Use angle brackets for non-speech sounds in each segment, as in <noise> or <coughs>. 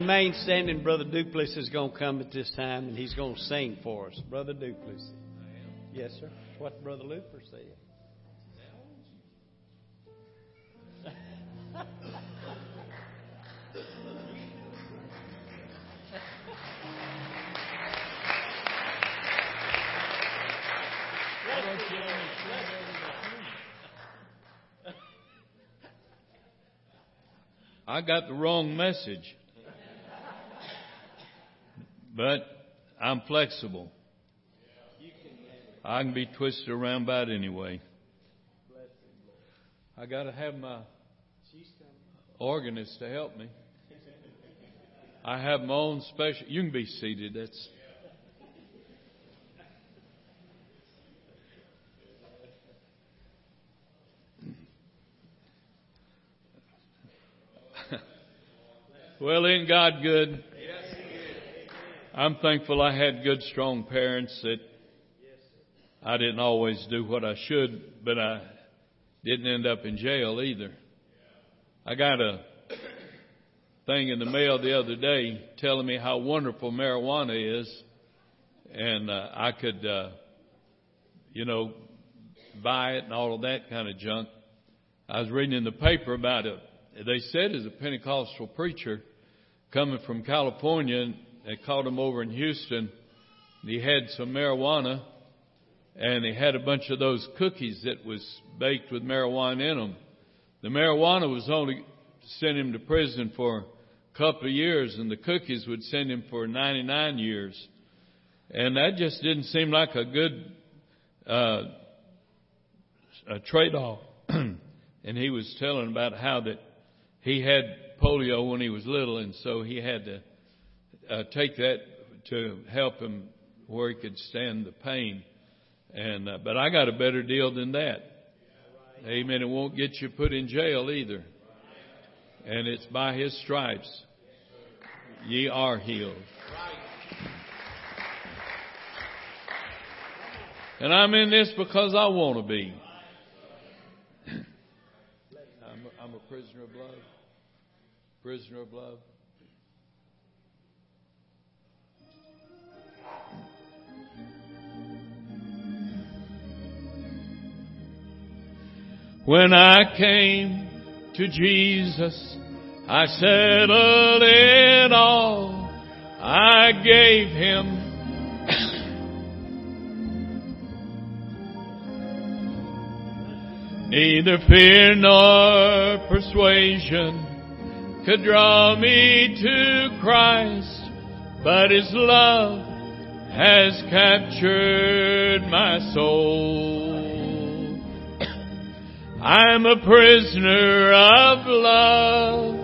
Remain standing. Brother Duplessis is going to come at this time and he's going to sing for us. Brother Duplessis. Yes, sir. What Brother Luther said. I got the wrong message. But I'm flexible. I can be twisted around it anyway. I got to have my organist to help me. I have my own special. You can be seated. That's. <laughs> well, ain't God good? I'm thankful I had good, strong parents that I didn't always do what I should, but I didn't end up in jail either. I got a thing in the mail the other day telling me how wonderful marijuana is, and uh, I could, uh, you know, buy it and all of that kind of junk. I was reading in the paper about it. They said as a Pentecostal preacher coming from California they caught him over in Houston. He had some marijuana and he had a bunch of those cookies that was baked with marijuana in them. The marijuana was only sent him to prison for a couple of years and the cookies would send him for 99 years. And that just didn't seem like a good, uh, a trade-off. <clears throat> and he was telling about how that he had polio when he was little and so he had to uh, take that to help him where he could stand the pain. And uh, but I got a better deal than that. Amen. It won't get you put in jail either. And it's by his stripes ye are healed. And I'm in this because I want to be. <clears throat> I'm a, I'm a prisoner of love. Prisoner of love. When I came to Jesus, I settled it all. I gave him <coughs> Neither fear nor persuasion could draw me to Christ, but His love has captured my soul. I'm a prisoner of love,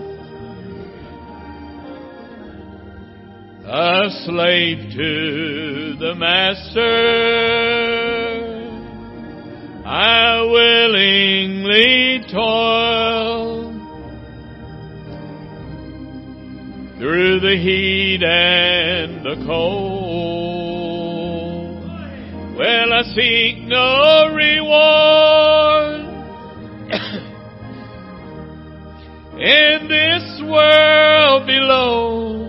a slave to the master. I willingly toil through the heat and the cold. Well, I seek no reward in this world below.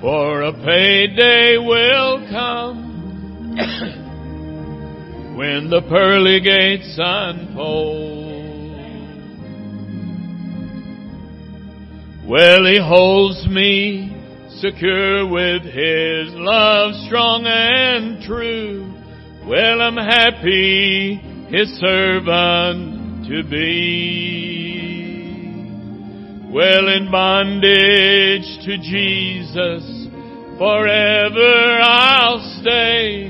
For a payday will come <coughs> when the pearly gates unfold. Well, he holds me secure with his love strong and true. Well, I'm happy his servant to be. Well, in bondage to Jesus, forever I'll stay,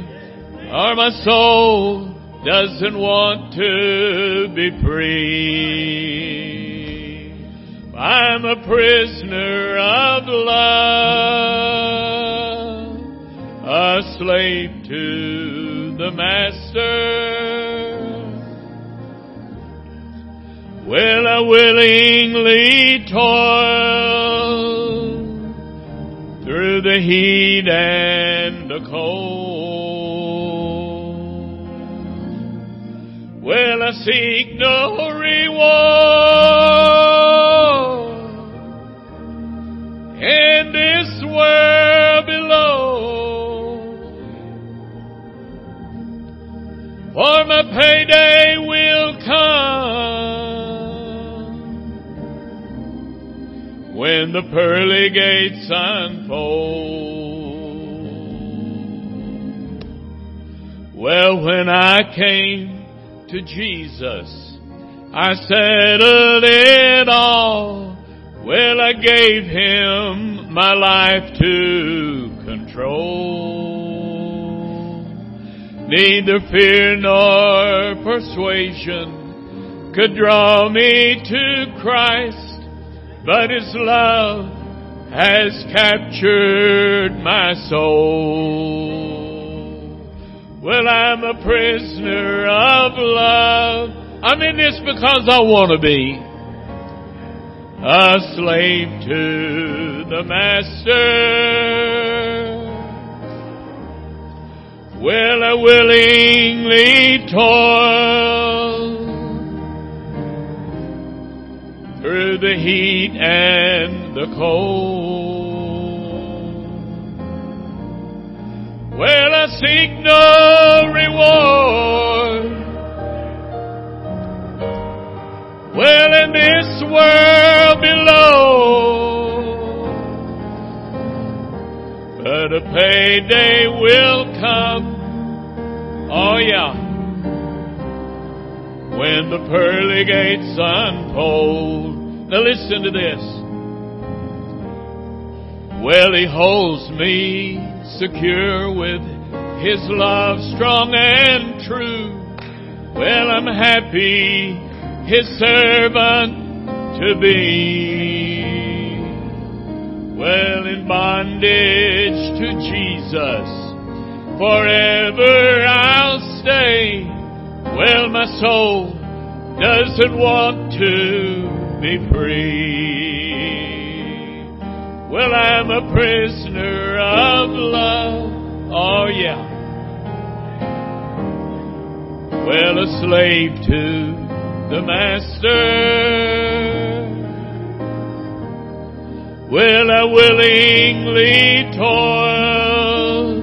or my soul doesn't want to be free. I'm a prisoner of love, a slave to the master. will I willingly toil through the heat and the cold. Will I seek no reward in this world below? For my payday when the pearly gates unfold. Well, when I came to Jesus, I settled it all. Well, I gave him my life to control. Neither fear nor persuasion could draw me to Christ, but his love has captured my soul. Well, I'm a prisoner of love. I'm in this because I want to be a slave to the master. Well, I willingly toil through the heat and the cold. Well, I seek no reward. Well, in this world below, but a payday will come. Oh, yeah. When the pearly gates unfold. Now, listen to this. Well, he holds me secure with His love strong and true. Well, I'm happy His servant to be. Well, in bondage to Jesus, forever I'll stay. Well, my soul doesn't want to be free. Well, I'm a prisoner of love. Oh, yeah. Well, a slave to the master. Well, I willingly toil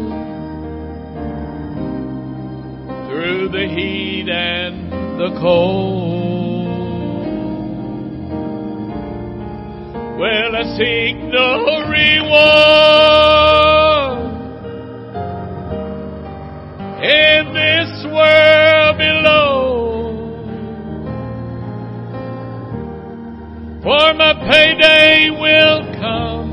through the heat and the cold. Well, I seek no reward in this world below. For my payday will come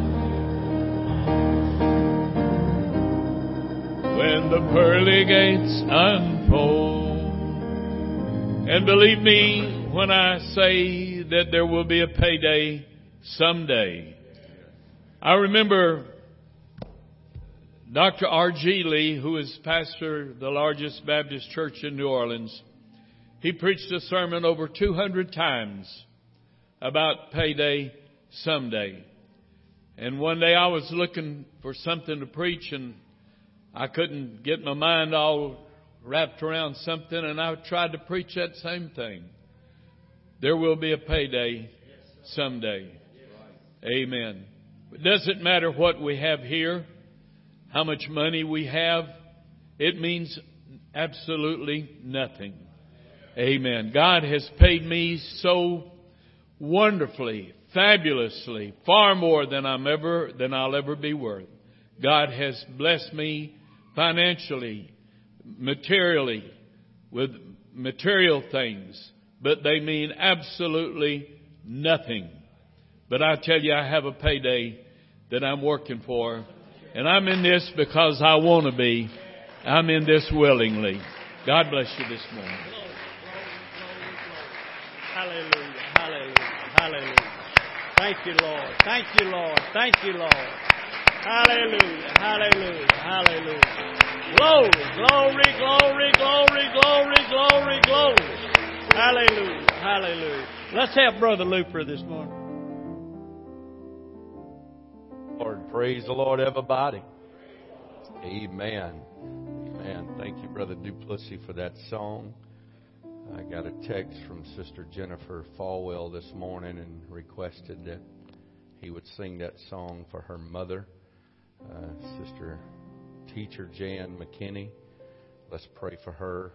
when the pearly gates unfold. And believe me when I say that there will be a payday someday. I remember Dr. R.G. Lee, who is pastor of the largest Baptist church in New Orleans. He preached a sermon over 200 times about payday someday. And one day I was looking for something to preach and I couldn't get my mind all wrapped around something and I tried to preach that same thing. There will be a payday someday. Amen. It doesn't matter what we have here, how much money we have, it means absolutely nothing. Amen. God has paid me so wonderfully, fabulously, far more than I'm ever, than I'll ever be worth. God has blessed me financially, materially, with material things, but they mean absolutely nothing but I tell you, I have a payday that I'm working for. And I'm in this because I want to be. I'm in this willingly. God bless you this morning. Hallelujah, hallelujah, hallelujah. Thank you, Lord. Thank you, Lord. Thank you, Lord. Hallelujah, hallelujah, hallelujah. Glory, glory, glory, glory, glory, glory, glory. Hallelujah, hallelujah. Let's have Brother Looper this morning. Lord. Praise the Lord, everybody. Amen. Amen. Thank you, Brother Duplessis, for that song. I got a text from Sister Jennifer Falwell this morning and requested that he would sing that song for her mother, uh, Sister Teacher Jan McKinney. Let's pray for her.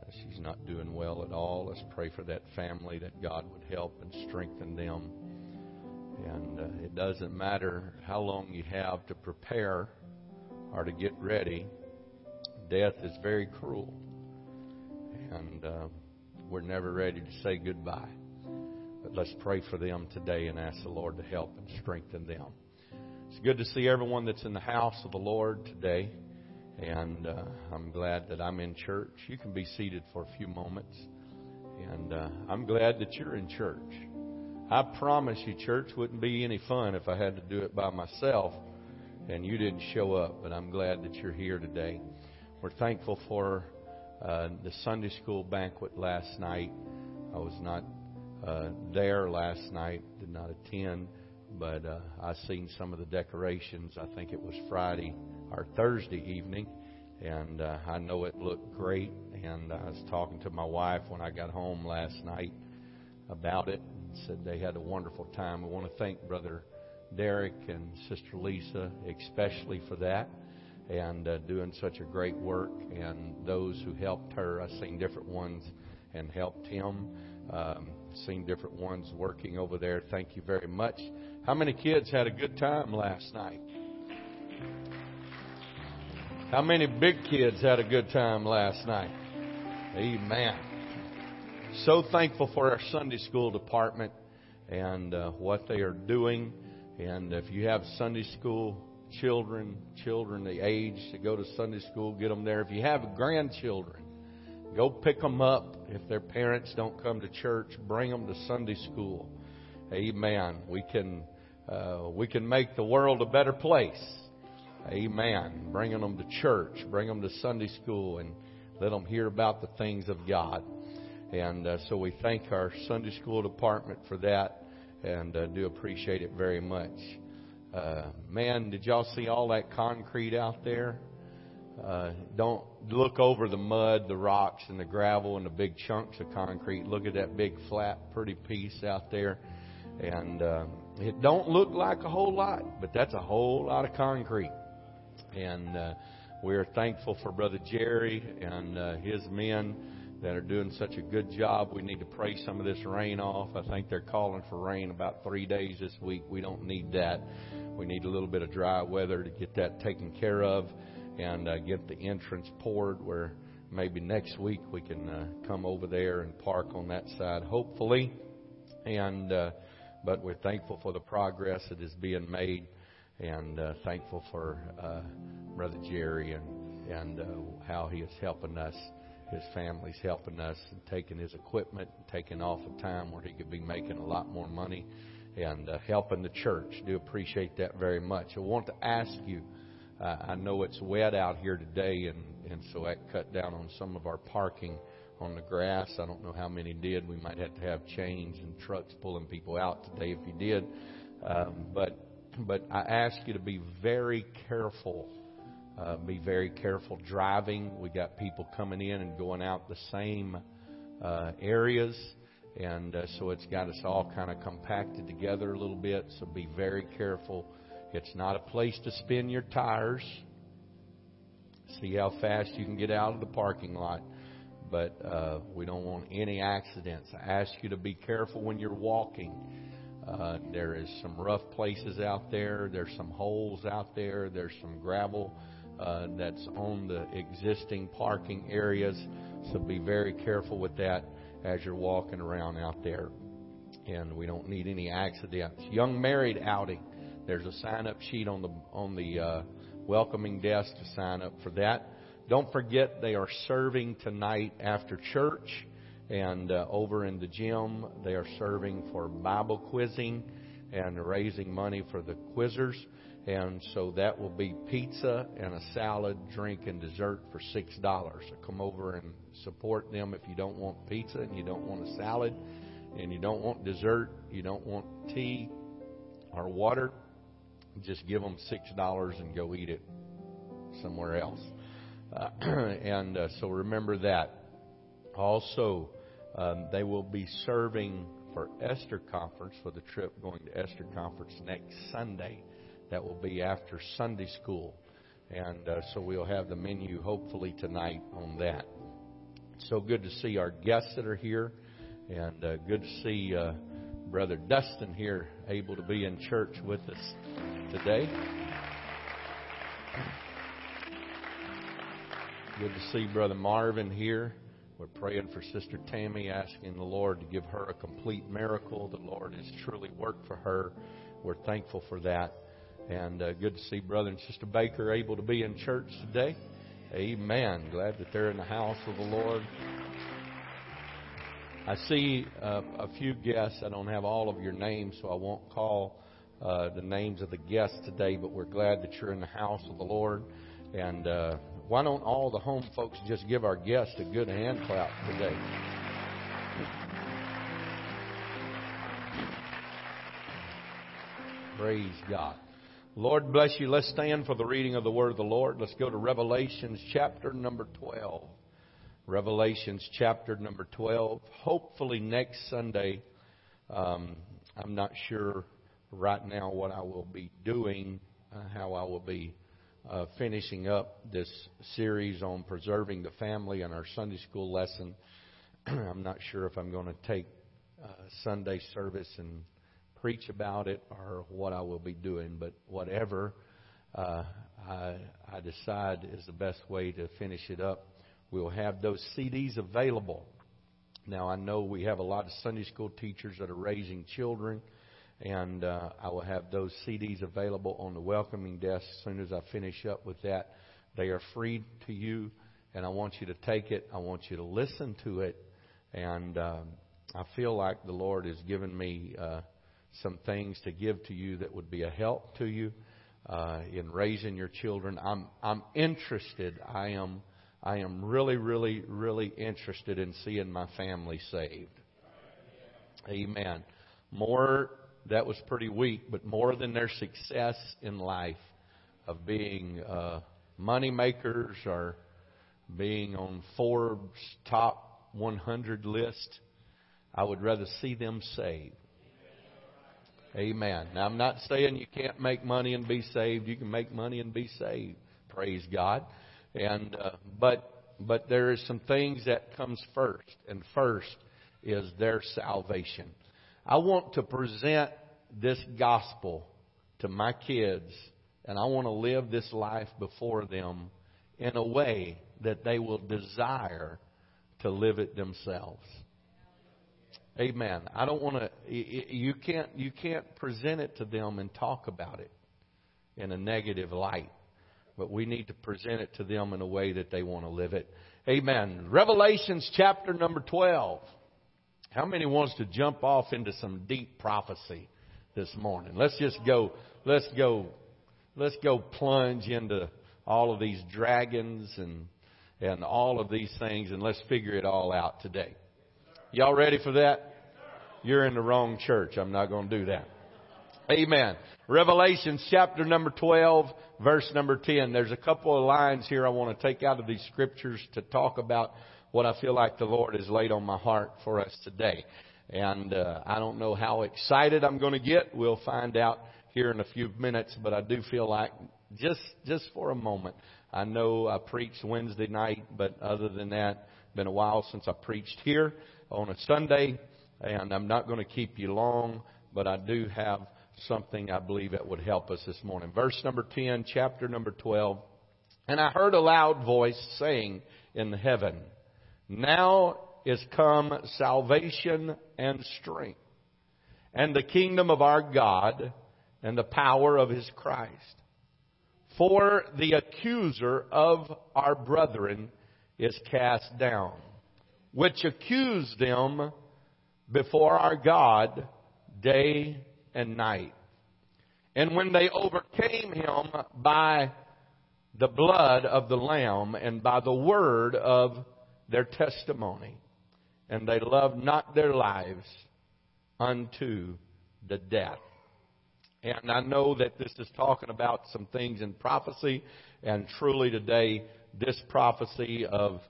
Uh, she's not doing well at all. Let's pray for that family that God would help and strengthen them And uh, it doesn't matter how long you have to prepare or to get ready, death is very cruel. And uh, we're never ready to say goodbye. But let's pray for them today and ask the Lord to help and strengthen them. It's good to see everyone that's in the house of the Lord today. And uh, I'm glad that I'm in church. You can be seated for a few moments. And uh, I'm glad that you're in church. I promise you, church wouldn't be any fun if I had to do it by myself and you didn't show up. But I'm glad that you're here today. We're thankful for uh, the Sunday school banquet last night. I was not uh, there last night, did not attend, but uh, I seen some of the decorations. I think it was Friday or Thursday evening, and uh, I know it looked great. And I was talking to my wife when I got home last night about it, said they had a wonderful time. I want to thank Brother Derek and Sister Lisa, especially for that and uh, doing such a great work. And those who helped her, I've seen different ones and helped him. Um, seen different ones working over there. Thank you very much. How many kids had a good time last night? How many big kids had a good time last night? Amen. So thankful for our Sunday school department and uh, what they are doing. And if you have Sunday school children, children the age to go to Sunday school, get them there. If you have grandchildren, go pick them up. If their parents don't come to church, bring them to Sunday school. Amen. We can uh, we can make the world a better place. Amen. Bringing them to church, bring them to Sunday school, and let them hear about the things of God. And uh, so we thank our Sunday school department for that, and uh, do appreciate it very much. Uh, man, did y'all see all that concrete out there? Uh, don't look over the mud, the rocks, and the gravel and the big chunks of concrete. Look at that big flat, pretty piece out there, and uh, it don't look like a whole lot, but that's a whole lot of concrete. And uh, we are thankful for Brother Jerry and uh, his men that are doing such a good job. We need to pray some of this rain off. I think they're calling for rain about three days this week. We don't need that. We need a little bit of dry weather to get that taken care of and uh, get the entrance poured where maybe next week we can uh, come over there and park on that side, hopefully. And uh, but we're thankful for the progress that is being made, and uh, thankful for uh, Brother Jerry and and uh, how he is helping us his family's helping us and taking his equipment taking off a time where he could be making a lot more money and uh, helping the church. Do appreciate that very much. I want to ask you. Uh, I know it's wet out here today, and and so that cut down on some of our parking on the grass. I don't know how many did. We might have to have chains and trucks pulling people out today if you did. Um, but but I ask you to be very careful uh, be very careful driving. We got people coming in and going out the same uh, areas, and uh, so it's got us all kind of compacted together a little bit. So be very careful. It's not a place to spin your tires. See how fast you can get out of the parking lot. But uh, we don't want any accidents. I ask you to be careful when you're walking. Uh, there is some rough places out there. There's some holes out there. There's some gravel uh, that's on the existing parking areas. So be very careful with that as you're walking around out there. And we don't need any accidents. Young married outing. There's a sign up sheet on the on the uh, welcoming desk to sign up for that. Don't forget they are serving tonight after church and uh, over in the gym they are serving for Bible quizzing and raising money for the quizzers. And so that will be pizza and a salad, drink, and dessert for six dollars. So come over and support them if you don't want pizza and you don't want a salad and you don't want dessert, you don't want tea or water. Just give them six dollars and go eat it somewhere else. Uh, <clears throat> and uh, so remember that. Also, um, they will be serving for Esther Conference for the trip going to Esther Conference next Sunday. That will be after Sunday school. And uh, so we'll have the menu hopefully tonight on that. So good to see our guests that are here, and uh, good to see uh, Brother Dustin here able to be in church with us today. Good to see Brother Marvin here. We're praying for Sister Tammy, asking the Lord to give her a complete miracle. The Lord has truly worked for her. We're thankful for that. And uh, good to see Brother and Sister Baker able to be in church today. Amen. Glad that they're in the house of the Lord. I see uh, a few guests. I don't have all of your names, so I won't call uh, the names of the guests today, but we're glad that you're in the house of the Lord. And uh, why don't all the home folks just give our guests a good hand clap today? Praise God. Lord bless you. Let's stand for the reading of the word of the Lord. Let's go to Revelations chapter number 12. Revelations chapter number 12. Hopefully next Sunday, um, I'm not sure right now what I will be doing, uh, how I will be uh, finishing up this series on preserving the family and our Sunday school lesson. <clears throat> I'm not sure if I'm going to take uh, Sunday service and preach about it or what I will be doing, but whatever uh, I, I decide is the best way to finish it up, we'll have those CDs available. Now, I know we have a lot of Sunday school teachers that are raising children and uh, I will have those CDs available on the welcoming desk as soon as I finish up with that. They are free to you, and I want you to take it. I want you to listen to it, and um, I feel like the Lord has given me uh, some things to give to you that would be a help to you uh, in raising your children. I'm I'm interested. I am I am really really really interested in seeing my family saved. Amen. More that was pretty weak, but more than their success in life of being uh, money makers or being on Forbes top 100 list, I would rather see them saved. Amen. Now I'm not saying you can't make money and be saved. You can make money and be saved. Praise God. And uh, but but there is some things that comes first, and first is their salvation. I want to present this gospel to my kids, and I want to live this life before them in a way that they will desire to live it themselves. Amen. I don't want to. You can't. You can't present it to them and talk about it in a negative light, but we need to present it to them in a way that they want to live it. Amen. Revelations chapter number twelve. How many wants to jump off into some deep prophecy this morning? Let's just go, let's go, let's go plunge into all of these dragons and, and all of these things and let's figure it all out today. Y'all ready for that? You're in the wrong church. I'm not going to do that. Amen. Revelation chapter number 12, verse number 10. There's a couple of lines here I want to take out of these scriptures to talk about what I feel like the Lord has laid on my heart for us today. And uh, I don't know how excited I'm going to get. We'll find out here in a few minutes. But I do feel like just just for a moment. I know I preached Wednesday night, but other than that, been a while since I preached here on a Sunday, and I'm not going to keep you long. But I do have something I believe that would help us this morning. Verse number 10, chapter number 12. And I heard a loud voice saying in the heaven, now is come salvation and strength, and the kingdom of our God, and the power of his Christ. For the accuser of our brethren is cast down, which accused them before our God day and night. And when they overcame him by the blood of the Lamb and by the word of their testimony, and they loved not their lives unto the death. And I know that this is talking about some things in prophecy, and truly today, this prophecy of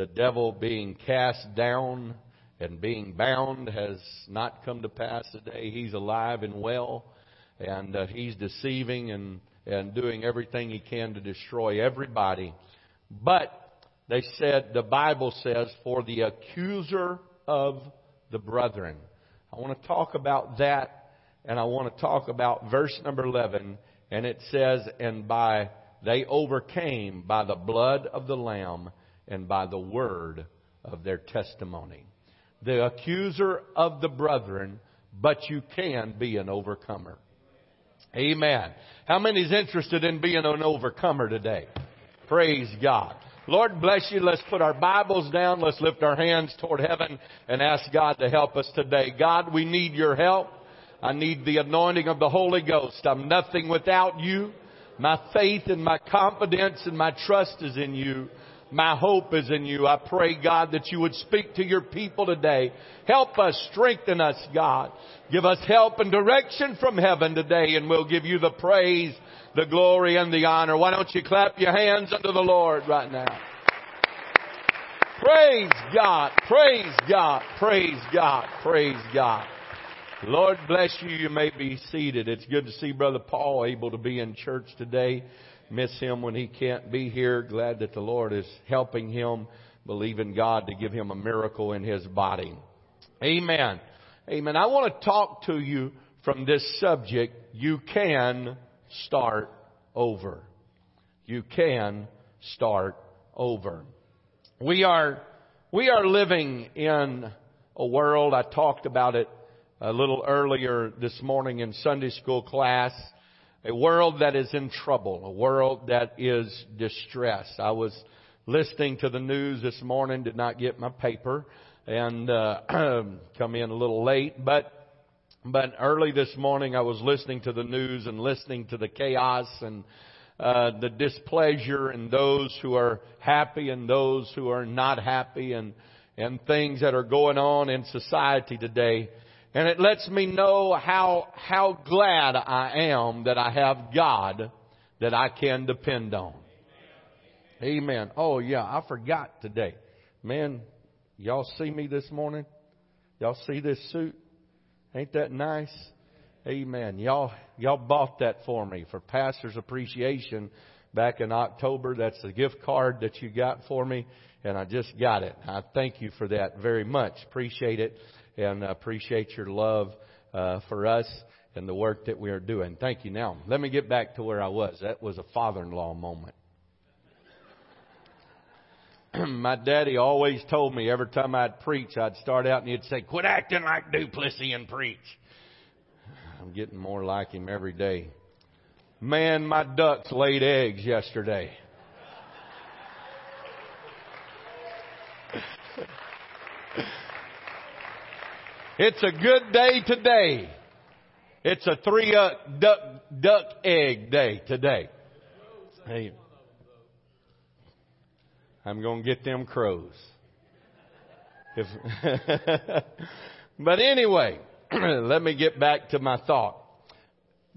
the devil being cast down and being bound has not come to pass today. He's alive and well, and uh, he's deceiving and, and doing everything he can to destroy everybody. But they said, the Bible says, for the accuser of the brethren. I want to talk about that, and I want to talk about verse number 11, and it says, And by they overcame by the blood of the Lamb and by the word of their testimony. The accuser of the brethren, but you can be an overcomer. Amen. How many is interested in being an overcomer today? Praise God. Lord bless you. Let's put our Bibles down. Let's lift our hands toward heaven and ask God to help us today. God, we need your help. I need the anointing of the Holy Ghost. I'm nothing without you. My faith and my confidence and my trust is in you. My hope is in you. I pray, God, that you would speak to your people today. Help us, strengthen us, God. Give us help and direction from heaven today, and we'll give you the praise, the glory, and the honor. Why don't you clap your hands unto the Lord right now? Praise God, praise God, praise God, praise God. Lord bless you. You may be seated. It's good to see Brother Paul able to be in church today miss him when he can't be here. Glad that the Lord is helping him. Believe in God to give him a miracle in his body. Amen. Amen. I want to talk to you from this subject. You can start over. You can start over. We are, we are living in a world, I talked about it a little earlier this morning in Sunday school class a world that is in trouble, a world that is distressed. I was listening to the news this morning, did not get my paper, and uh, <clears throat> come in a little late, but but early this morning I was listening to the news and listening to the chaos and uh, the displeasure and those who are happy and those who are not happy and and things that are going on in society today. And it lets me know how, how glad I am that I have God that I can depend on. Amen. Oh yeah, I forgot today. Man, y'all see me this morning? Y'all see this suit? Ain't that nice? Amen. Y'all, y'all bought that for me for pastor's appreciation back in October. That's the gift card that you got for me and I just got it. I thank you for that very much. Appreciate it and appreciate your love uh, for us and the work that we are doing. Thank you. Now, let me get back to where I was. That was a father-in-law moment. <clears throat> My daddy always told me every time I'd preach, I'd start out and he'd say, "Quit acting like Duplessis and preach." <sighs> I'm getting more like him every day. Man, my ducks laid eggs yesterday. <laughs> It's a good day today. It's a three uh, duck, duck egg day today. Hey, I'm going to get them crows. If, <laughs> but anyway, <clears throat> let me get back to my thought.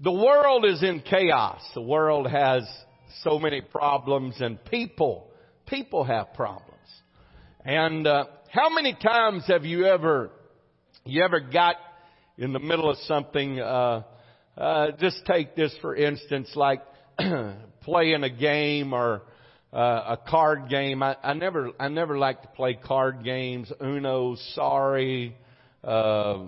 The world is in chaos. The world has so many problems and people, people have problems. And uh, how many times have you ever you ever got in the middle of something, uh, uh, just take this for instance, like <clears throat> playing a game or uh, a card game. I, I never, I never like to play card games. Uno, sorry, uh,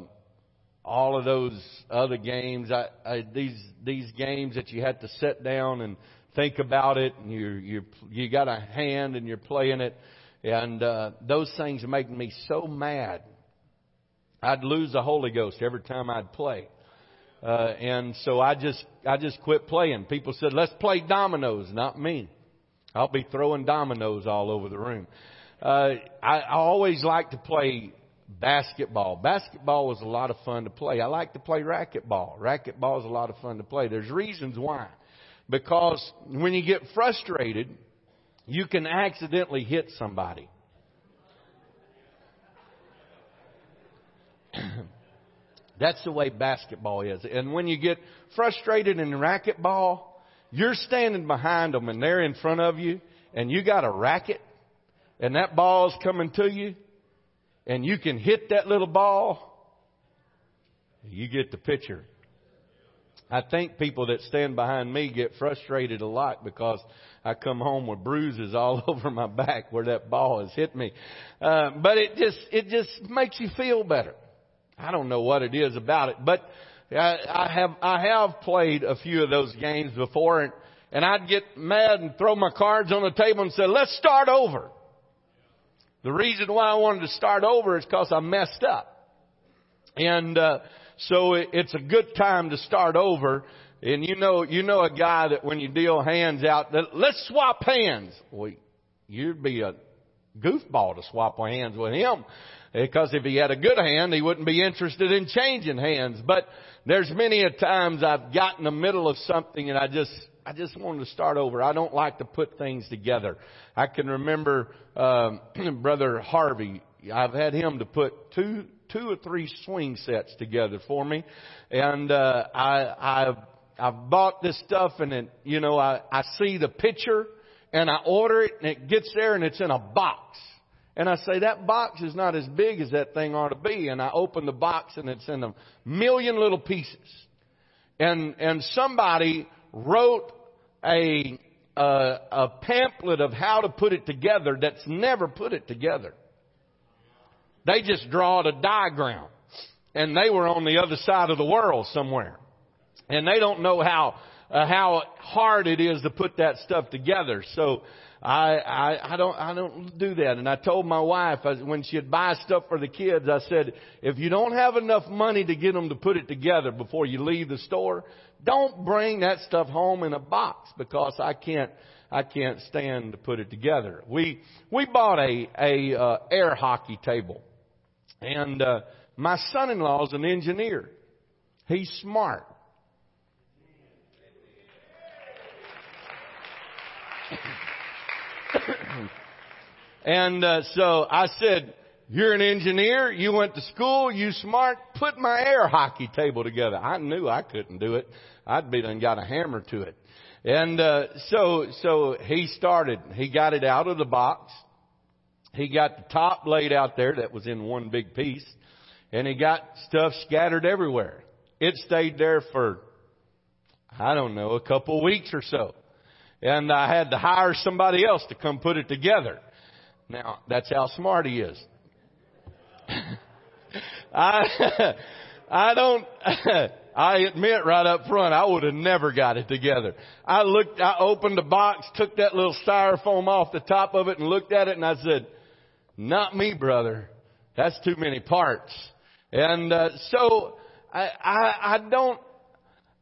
all of those other games. I, I, these these games that you had to sit down and think about it, and you you you got a hand and you're playing it, and uh, those things make me so mad I'd lose the Holy Ghost every time I'd play. Uh, and so I just, I just quit playing. People said, let's play dominoes. Not me. I'll be throwing dominoes all over the room. Uh, I, I always like to play basketball. Basketball was a lot of fun to play. I like to play racquetball. Racquetball is a lot of fun to play. There's reasons why. Because when you get frustrated, you can accidentally hit somebody. <clears throat> That's the way basketball is. And when you get frustrated in racquetball, you're standing behind them and they're in front of you and you got a racket and that ball's coming to you and you can hit that little ball. You get the picture. I think people that stand behind me get frustrated a lot because I come home with bruises all <laughs> over my back where that ball has hit me. Uh, but it just, it just makes you feel better. I don't know what it is about it, but I, I have I have played a few of those games before, and and I'd get mad and throw my cards on the table and say, "Let's start over." The reason why I wanted to start over is because I messed up, and uh, so it, it's a good time to start over. And you know, you know a guy that when you deal hands out, that let's swap hands. Well, you'd be a goofball to swap hands with him. Because if he had a good hand, he wouldn't be interested in changing hands. But there's many a times I've got in the middle of something and I just, I just wanted to start over. I don't like to put things together. I can remember, um, <clears throat> Brother Harvey. I've had him to put two, two or three swing sets together for me. And, uh, I, I've, I've bought this stuff and it, you know, I, I see the picture and I order it and it gets there and it's in a box. And I say, that box is not as big as that thing ought to be. And I open the box and it's in a million little pieces. And, and somebody wrote a, a, a pamphlet of how to put it together that's never put it together. They just drawed a diagram. And they were on the other side of the world somewhere. And they don't know how, uh, how hard it is to put that stuff together. So, I, I, I don't, I don't do that. And I told my wife I, when she'd buy stuff for the kids, I said, if you don't have enough money to get them to put it together before you leave the store, don't bring that stuff home in a box because I can't, I can't stand to put it together. We, we bought a, a, uh, air hockey table and, uh, my son-in-law is an engineer. He's smart. And uh, so I said, "You're an engineer. You went to school. You smart. Put my air hockey table together." I knew I couldn't do it. I'd be done got a hammer to it. And uh, so so he started. He got it out of the box. He got the top laid out there that was in one big piece, and he got stuff scattered everywhere. It stayed there for I don't know a couple weeks or so and I had to hire somebody else to come put it together. Now, that's how smart he is. <laughs> I, <laughs> I don't, <laughs> I admit right up front, I would have never got it together. I looked, I opened the box, took that little styrofoam off the top of it and looked at it and I said, not me, brother. That's too many parts. And, uh, so, I, I, I don't,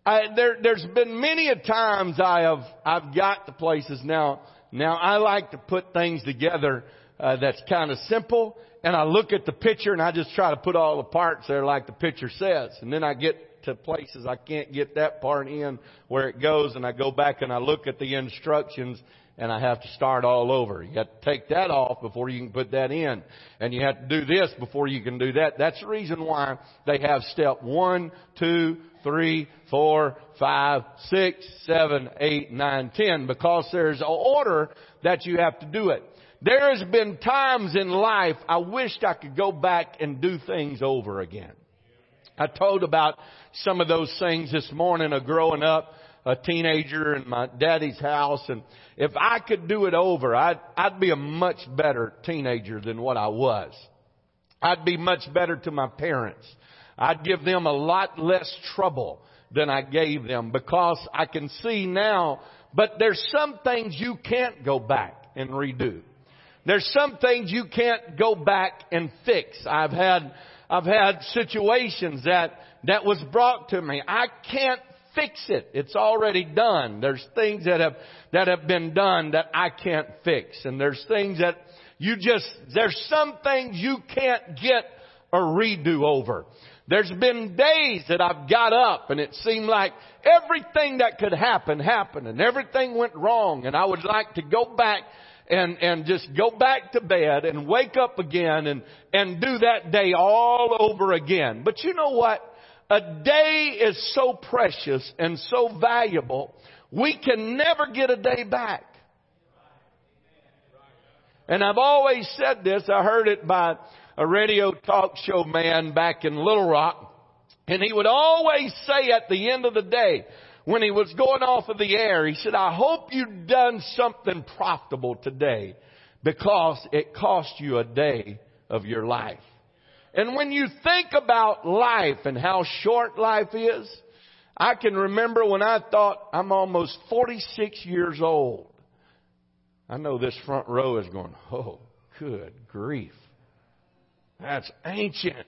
I, there, there's been many a times I have, I've got to places now. Now I like to put things together uh, that's kind of simple, and I look at the picture and I just try to put all the parts there like the picture says, and then I get to places I can't get that part in where it goes, and I go back and I look at the instructions and I have to start all over. You have to take that off before you can put that in. And you have to do this before you can do that. That's the reason why they have step one, two, three, four, five, six, seven, eight, nine, ten, because there's an order that you have to do it. There has been times in life I wished I could go back and do things over again. I told about some of those things this morning of growing up a teenager in my daddy's house and if I could do it over, I'd, I'd be a much better teenager than what I was. I'd be much better to my parents. I'd give them a lot less trouble than I gave them because I can see now, but there's some things you can't go back and redo. There's some things you can't go back and fix. I've had, I've had situations that, that was brought to me. I can't fix it. It's already done. There's things that have, that have been done that I can't fix. And there's things that you just, there's some things you can't get a redo over. There's been days that I've got up and it seemed like everything that could happen happened and everything went wrong and I would like to go back and, and just go back to bed and wake up again and, and do that day all over again. But you know what? A day is so precious and so valuable, we can never get a day back. And I've always said this, I heard it by a radio talk show man back in Little Rock. And he would always say at the end of the day, when he was going off of the air, he said, I hope you've done something profitable today because it cost you a day of your life. And when you think about life and how short life is, I can remember when I thought I'm almost 46 years old. I know this front row is going, oh, good grief. That's ancient.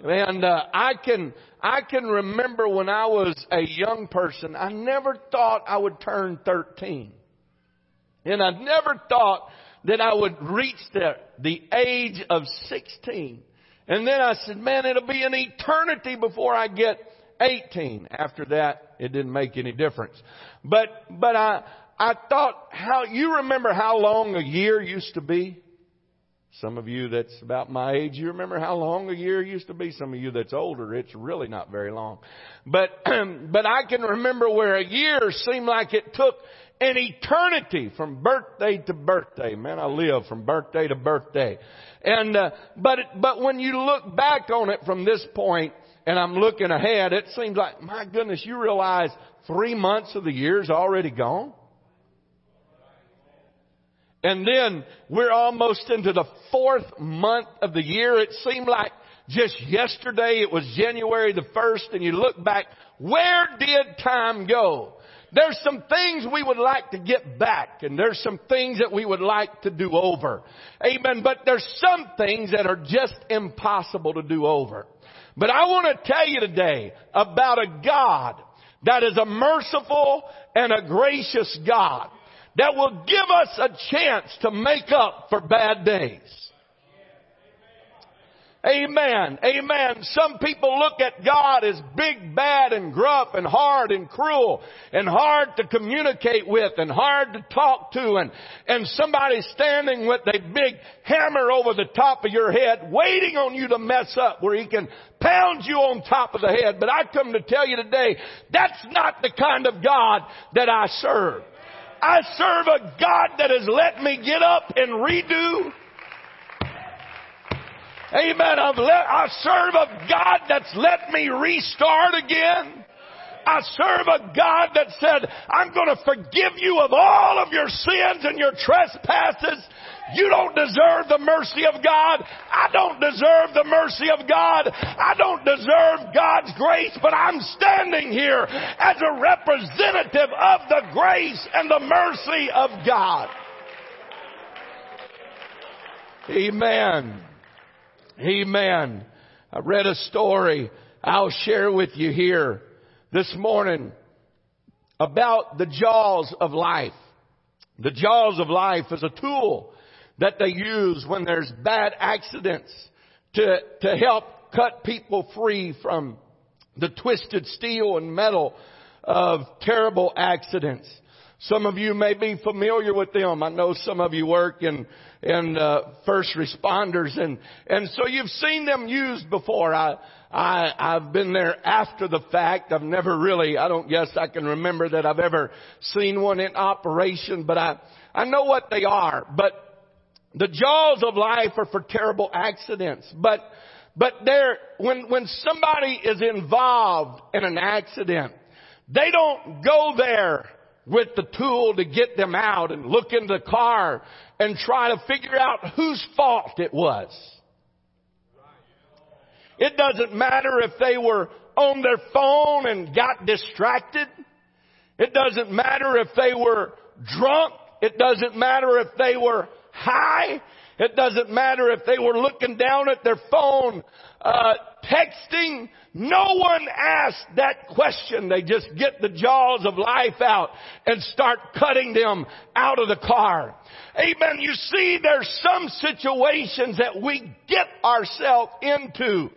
And uh, I can I can remember when I was a young person, I never thought I would turn 13. And I never thought that I would reach the, the age of 16. And then I said, man, it'll be an eternity before I get 18. After that, it didn't make any difference. But, but I, I thought how, you remember how long a year used to be? Some of you that's about my age, you remember how long a year used to be. Some of you that's older, it's really not very long. But, <clears throat> but I can remember where a year seemed like it took an eternity from birthday to birthday. Man, I live from birthday to birthday. And, uh, but, but when you look back on it from this point, and I'm looking ahead, it seems like, my goodness, you realize three months of the year's already gone? And then we're almost into the fourth month of the year. It seemed like just yesterday it was January the 1st and you look back, where did time go? There's some things we would like to get back and there's some things that we would like to do over. Amen. But there's some things that are just impossible to do over. But I want to tell you today about a God that is a merciful and a gracious God that will give us a chance to make up for bad days. Amen. Amen. Some people look at God as big, bad, and gruff, and hard, and cruel, and hard to communicate with, and hard to talk to, and, and somebody standing with a big hammer over the top of your head, waiting on you to mess up, where he can pound you on top of the head. But I come to tell you today, that's not the kind of God that I serve. I serve a God that has let me get up and redo Amen. I've let, I serve a God that's let me restart again. I serve a God that said, I'm going to forgive you of all of your sins and your trespasses. You don't deserve the mercy of God. I don't deserve the mercy of God. I don't deserve God's grace, but I'm standing here as a representative of the grace and the mercy of God. Amen. Amen. I read a story I'll share with you here this morning about the jaws of life. The jaws of life is a tool that they use when there's bad accidents to, to help cut people free from the twisted steel and metal of terrible accidents. Some of you may be familiar with them. I know some of you work in in uh, first responders, and and so you've seen them used before. I I I've been there after the fact. I've never really. I don't guess I can remember that I've ever seen one in operation, but I I know what they are. But the jaws of life are for terrible accidents, but. But there, when, when somebody is involved in an accident, they don't go there with the tool to get them out and look in the car and try to figure out whose fault it was. It doesn't matter if they were on their phone and got distracted. It doesn't matter if they were drunk. It doesn't matter if they were high. It doesn't matter if they were looking down at their phone, uh, texting. No one asks that question. They just get the jaws of life out and start cutting them out of the car. Amen. You see, there's some situations that we get ourselves into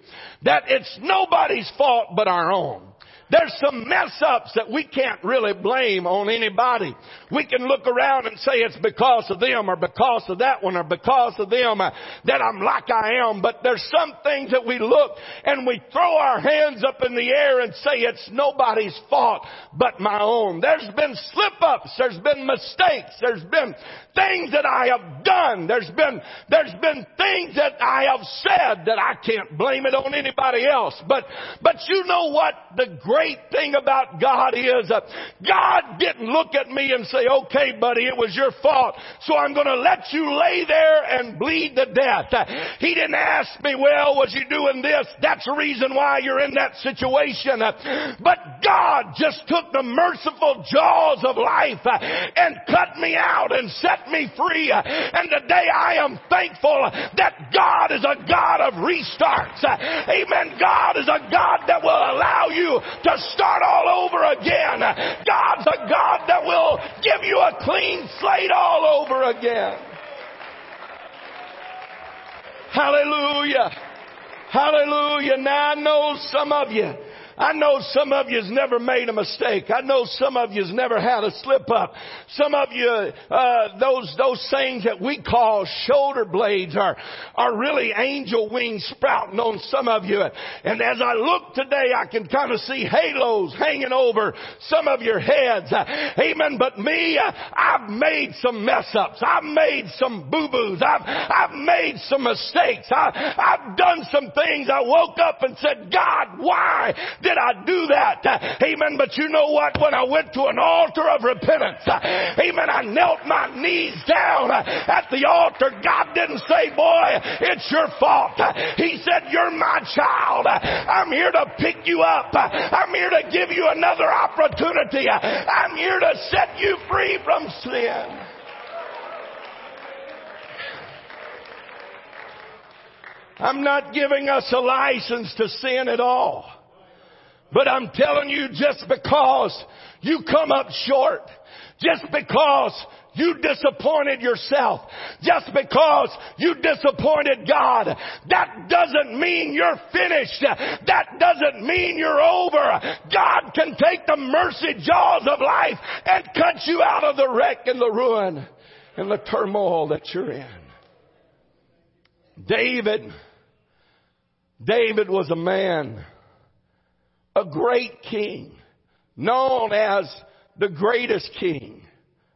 that it's nobody's fault but our own. There's some mess ups that we can't really blame on anybody. We can look around and say it's because of them or because of that one or because of them uh, that I'm like I am. But there's some things that we look and we throw our hands up in the air and say it's nobody's fault but my own. There's been slip ups. There's been mistakes. There's been things that I have done. There's been, there's been things that I have said that I can't blame it on anybody else. But, but you know what? The great great thing about God is uh, God didn't look at me and say, okay buddy, it was your fault, so I'm gonna let you lay there and bleed to death. Uh, he didn't ask me, well, was you doing this? That's the reason why you're in that situation. Uh, but God just took the merciful jaws of life uh, and cut me out and set me free. And today I am thankful that God is a God of restarts. Amen. God is a God that will allow you to start all over again. God's a God that will give you a clean slate all over again. Hallelujah. Hallelujah. Now I know some of you I know some of you's never made a mistake. I know some of you's never had a slip up. Some of you, uh, those, those things that we call shoulder blades are, are really angel wings sprouting on some of you. And as I look today, I can kind of see halos hanging over some of your heads. Amen. But me, I've made some mess ups. I've made some boo-boos. I've, I've made some mistakes. I, I've done some things. I woke up and said, God, why did I do that? Amen. But you know what? When I went to an altar of repentance, amen, I knelt my knees down at the altar. God didn't say, boy, it's your fault. He said, you're my child. I'm here to pick you up. I'm here to give you another opportunity. I'm here to set you free from sin. I'm not giving us a license to sin at all. But I'm telling you, just because you come up short, just because you disappointed yourself, just because you disappointed God, that doesn't mean you're finished. That doesn't mean you're over. God can take the mercy jaws of life and cut you out of the wreck and the ruin and the turmoil that you're in. David, David was a man a great king, known as the greatest king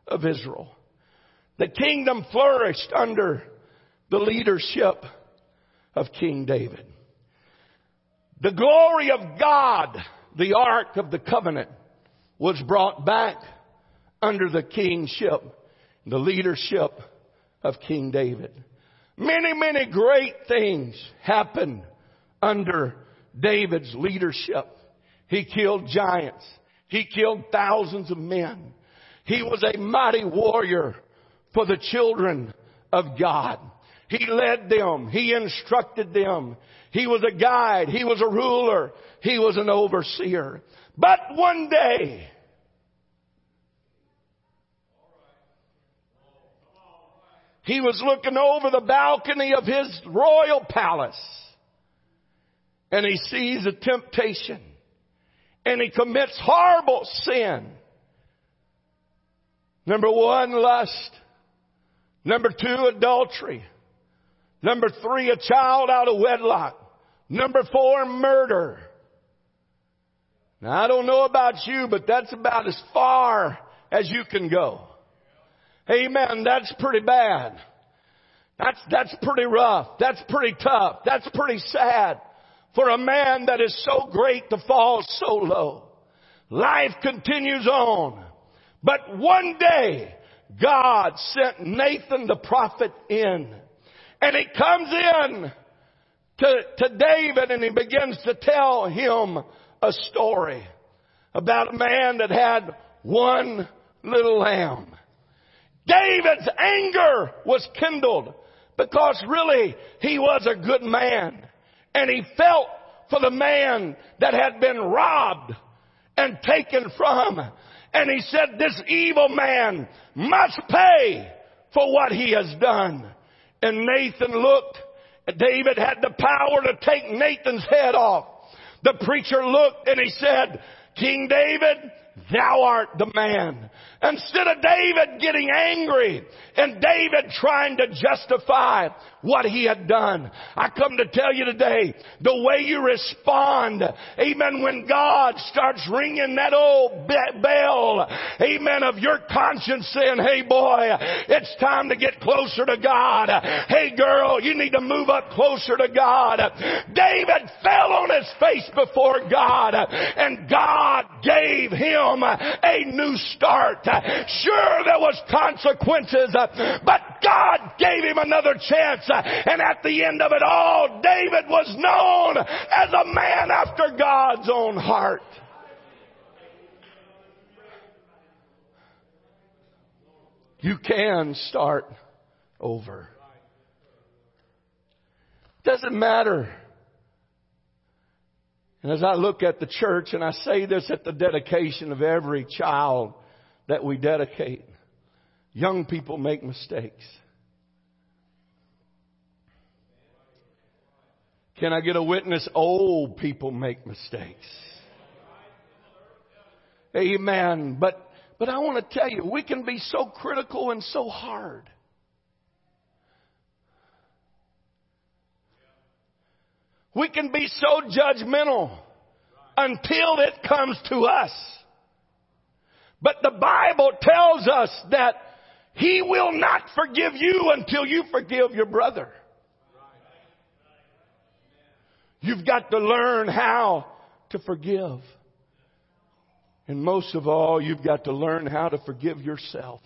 of Israel. The kingdom flourished under the leadership of King David. The glory of God, the Ark of the Covenant, was brought back under the kingship, the leadership of King David. Many, many great things happened under David's leadership. He killed giants. He killed thousands of men. He was a mighty warrior for the children of God. He led them. He instructed them. He was a guide. He was a ruler. He was an overseer. But one day, he was looking over the balcony of his royal palace and he sees a temptation and he commits horrible sin. Number one, lust. Number two, adultery. Number three, a child out of wedlock. Number four, murder. Now I don't know about you, but that's about as far as you can go. Amen. That's pretty bad. That's, that's pretty rough. That's pretty tough. That's pretty sad for a man that is so great to fall so low. Life continues on. But one day, God sent Nathan the prophet in. And he comes in to, to David and he begins to tell him a story about a man that had one little lamb. David's anger was kindled because really he was a good man. And he felt for the man that had been robbed and taken from. And he said, this evil man must pay for what he has done. And Nathan looked. David had the power to take Nathan's head off. The preacher looked and he said, King David, thou art the man. Instead of David getting angry and David trying to justify what he had done, I come to tell you today, the way you respond, amen, when God starts ringing that old bell, amen, of your conscience saying, hey boy, it's time to get closer to God. Hey girl, you need to move up closer to God. David fell on his face before God and God gave him a new start. Sure, there was consequences, uh, but God gave him another chance. Uh, and at the end of it all, David was known as a man after God's own heart. You can start over. Doesn't matter. And as I look at the church, and I say this at the dedication of every child that we dedicate. Young people make mistakes. Can I get a witness? Old people make mistakes. Amen. But, but I want to tell you, we can be so critical and so hard. We can be so judgmental until it comes to us. But the Bible tells us that He will not forgive you until you forgive your brother. You've got to learn how to forgive. And most of all, you've got to learn how to forgive yourself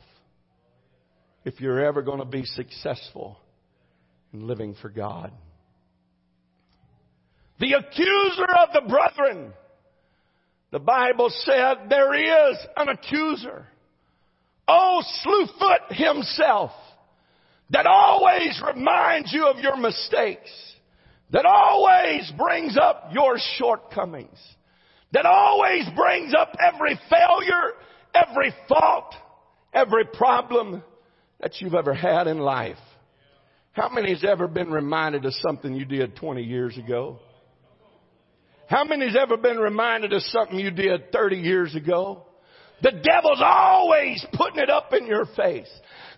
if you're ever going to be successful in living for God. The accuser of the brethren the Bible said there is an accuser. Oh, Slewfoot himself that always reminds you of your mistakes, that always brings up your shortcomings, that always brings up every failure, every fault, every problem that you've ever had in life. How many has ever been reminded of something you did 20 years ago? How many's ever been reminded of something you did 30 years ago? The devil's always putting it up in your face.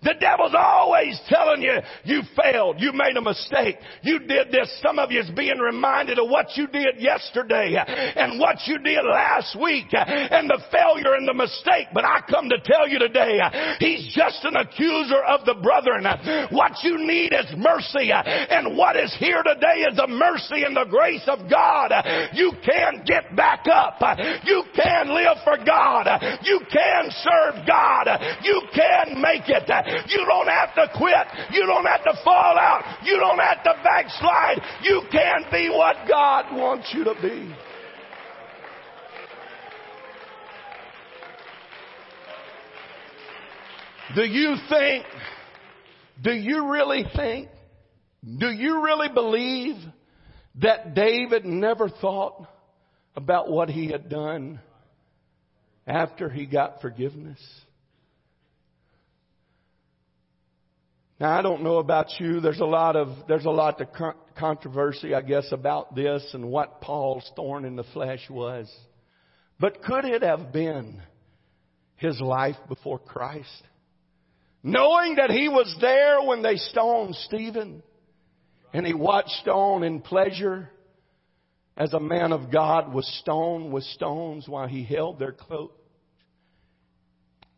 The devil's always telling you, you failed, you made a mistake, you did this. Some of you is being reminded of what you did yesterday and what you did last week and the failure and the mistake. But I come to tell you today, he's just an accuser of the brethren. What you need is mercy and what is here today is the mercy and the grace of God. You can get back up. You can live for God. You can serve God. You can make it. You don't have to quit. You don't have to fall out. You don't have to backslide. You can be what God wants you to be. Do you think, do you really think, do you really believe that David never thought about what he had done after he got forgiveness? Now I don't know about you. There's a lot of there's a lot of controversy, I guess, about this and what Paul's thorn in the flesh was. But could it have been his life before Christ? Knowing that he was there when they stoned Stephen, and he watched on in pleasure as a man of God was stoned with stones while he held their cloak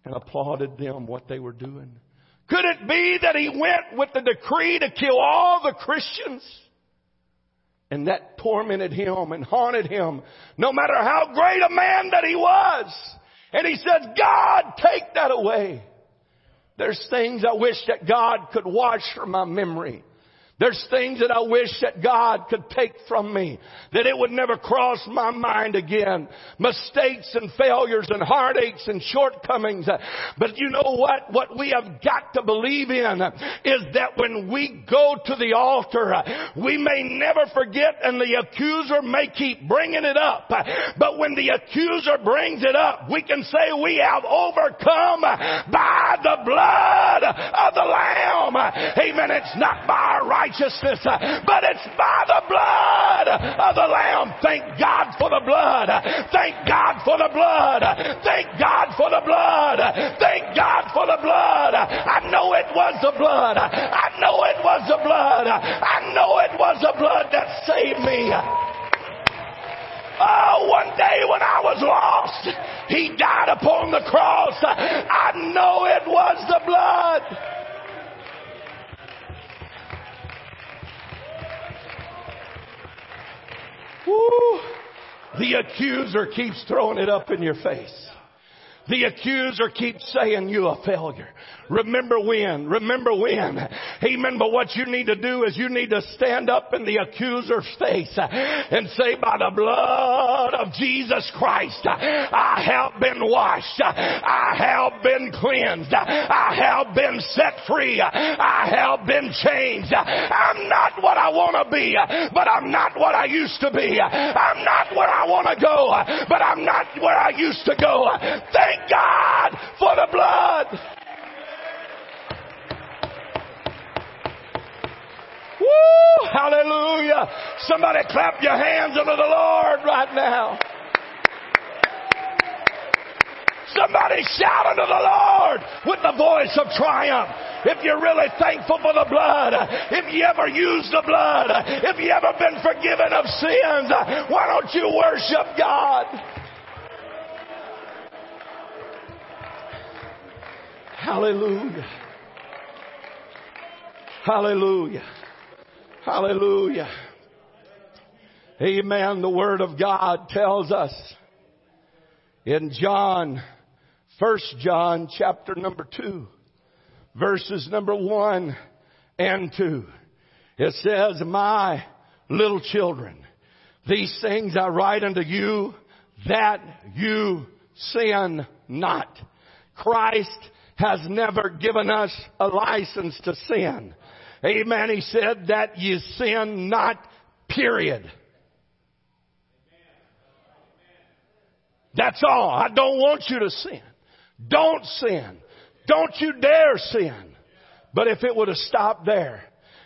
and applauded them what they were doing. Could it be that he went with the decree to kill all the Christians? And that tormented him and haunted him, no matter how great a man that he was. And he said, God, take that away. There's things I wish that God could wash from my memory. There's things that I wish that God could take from me, that it would never cross my mind again. Mistakes and failures and heartaches and shortcomings. But you know what? What we have got to believe in is that when we go to the altar, we may never forget and the accuser may keep bringing it up. But when the accuser brings it up, we can say we have overcome by the blood of the Lamb. Amen. It's not by our right righteousness, uh, but it's by the blood of the Lamb. Thank God for the blood. Thank God for the blood. Thank God for the blood. Thank God for the blood. I know it was the blood. I know it was the blood. I know it was the blood that saved me. Oh, one day when I was lost, He died upon the cross. I know it was the blood. Woo. The accuser keeps throwing it up in your face. The accuser keeps saying you a failure. Remember when, remember when. Amen. But what you need to do is you need to stand up in the accuser's face and say, by the blood of Jesus Christ, I have been washed. I have been cleansed. I have been set free. I have been changed. I'm not what I want to be, but I'm not what I used to be. I'm not where I want to go, but I'm not where I used to go. Thank God for the blood. Woo! Hallelujah. Somebody clap your hands unto the Lord right now. Somebody shout unto the Lord with the voice of triumph. If you're really thankful for the blood, if you ever used the blood, if you ever been forgiven of sins, why don't you worship God? Hallelujah. Hallelujah. Hallelujah. Amen. The Word of God tells us in John, First John chapter number 2, verses number 1 and 2. It says, My little children, these things I write unto you that you sin not. Christ has never given us a license to sin. Amen. He said that you sin not, period. That's all. I don't want you to sin. Don't sin. Don't you dare sin. But if it would have stopped there,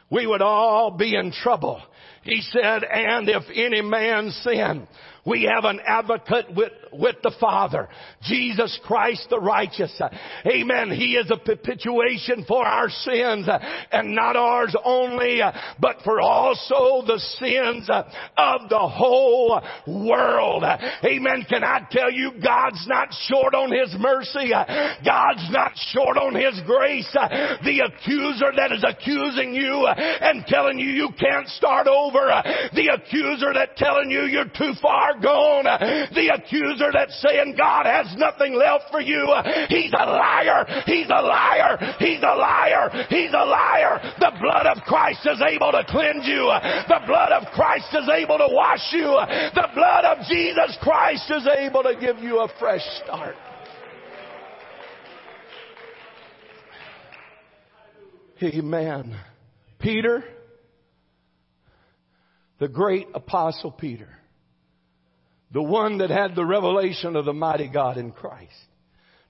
we would all be in trouble. He said, and if any man sin, we have an advocate with, with the Father, Jesus Christ the righteous. Amen. He is a propitiation for our sins and not ours only, but for also the sins of the whole world. Amen. Can I tell you, God's not short on His mercy. God's not short on His grace. The accuser that is accusing you and telling you you can't start over. The accuser that telling you you're too far gone. The accuser that's saying God has nothing left for you. He's a liar. He's a liar. He's a liar. He's a liar. The blood of Christ is able to cleanse you. The blood of Christ is able to wash you. The blood of Jesus Christ is able to give you a fresh start. Amen. Peter, the great apostle Peter, the one that had the revelation of the mighty God in Christ,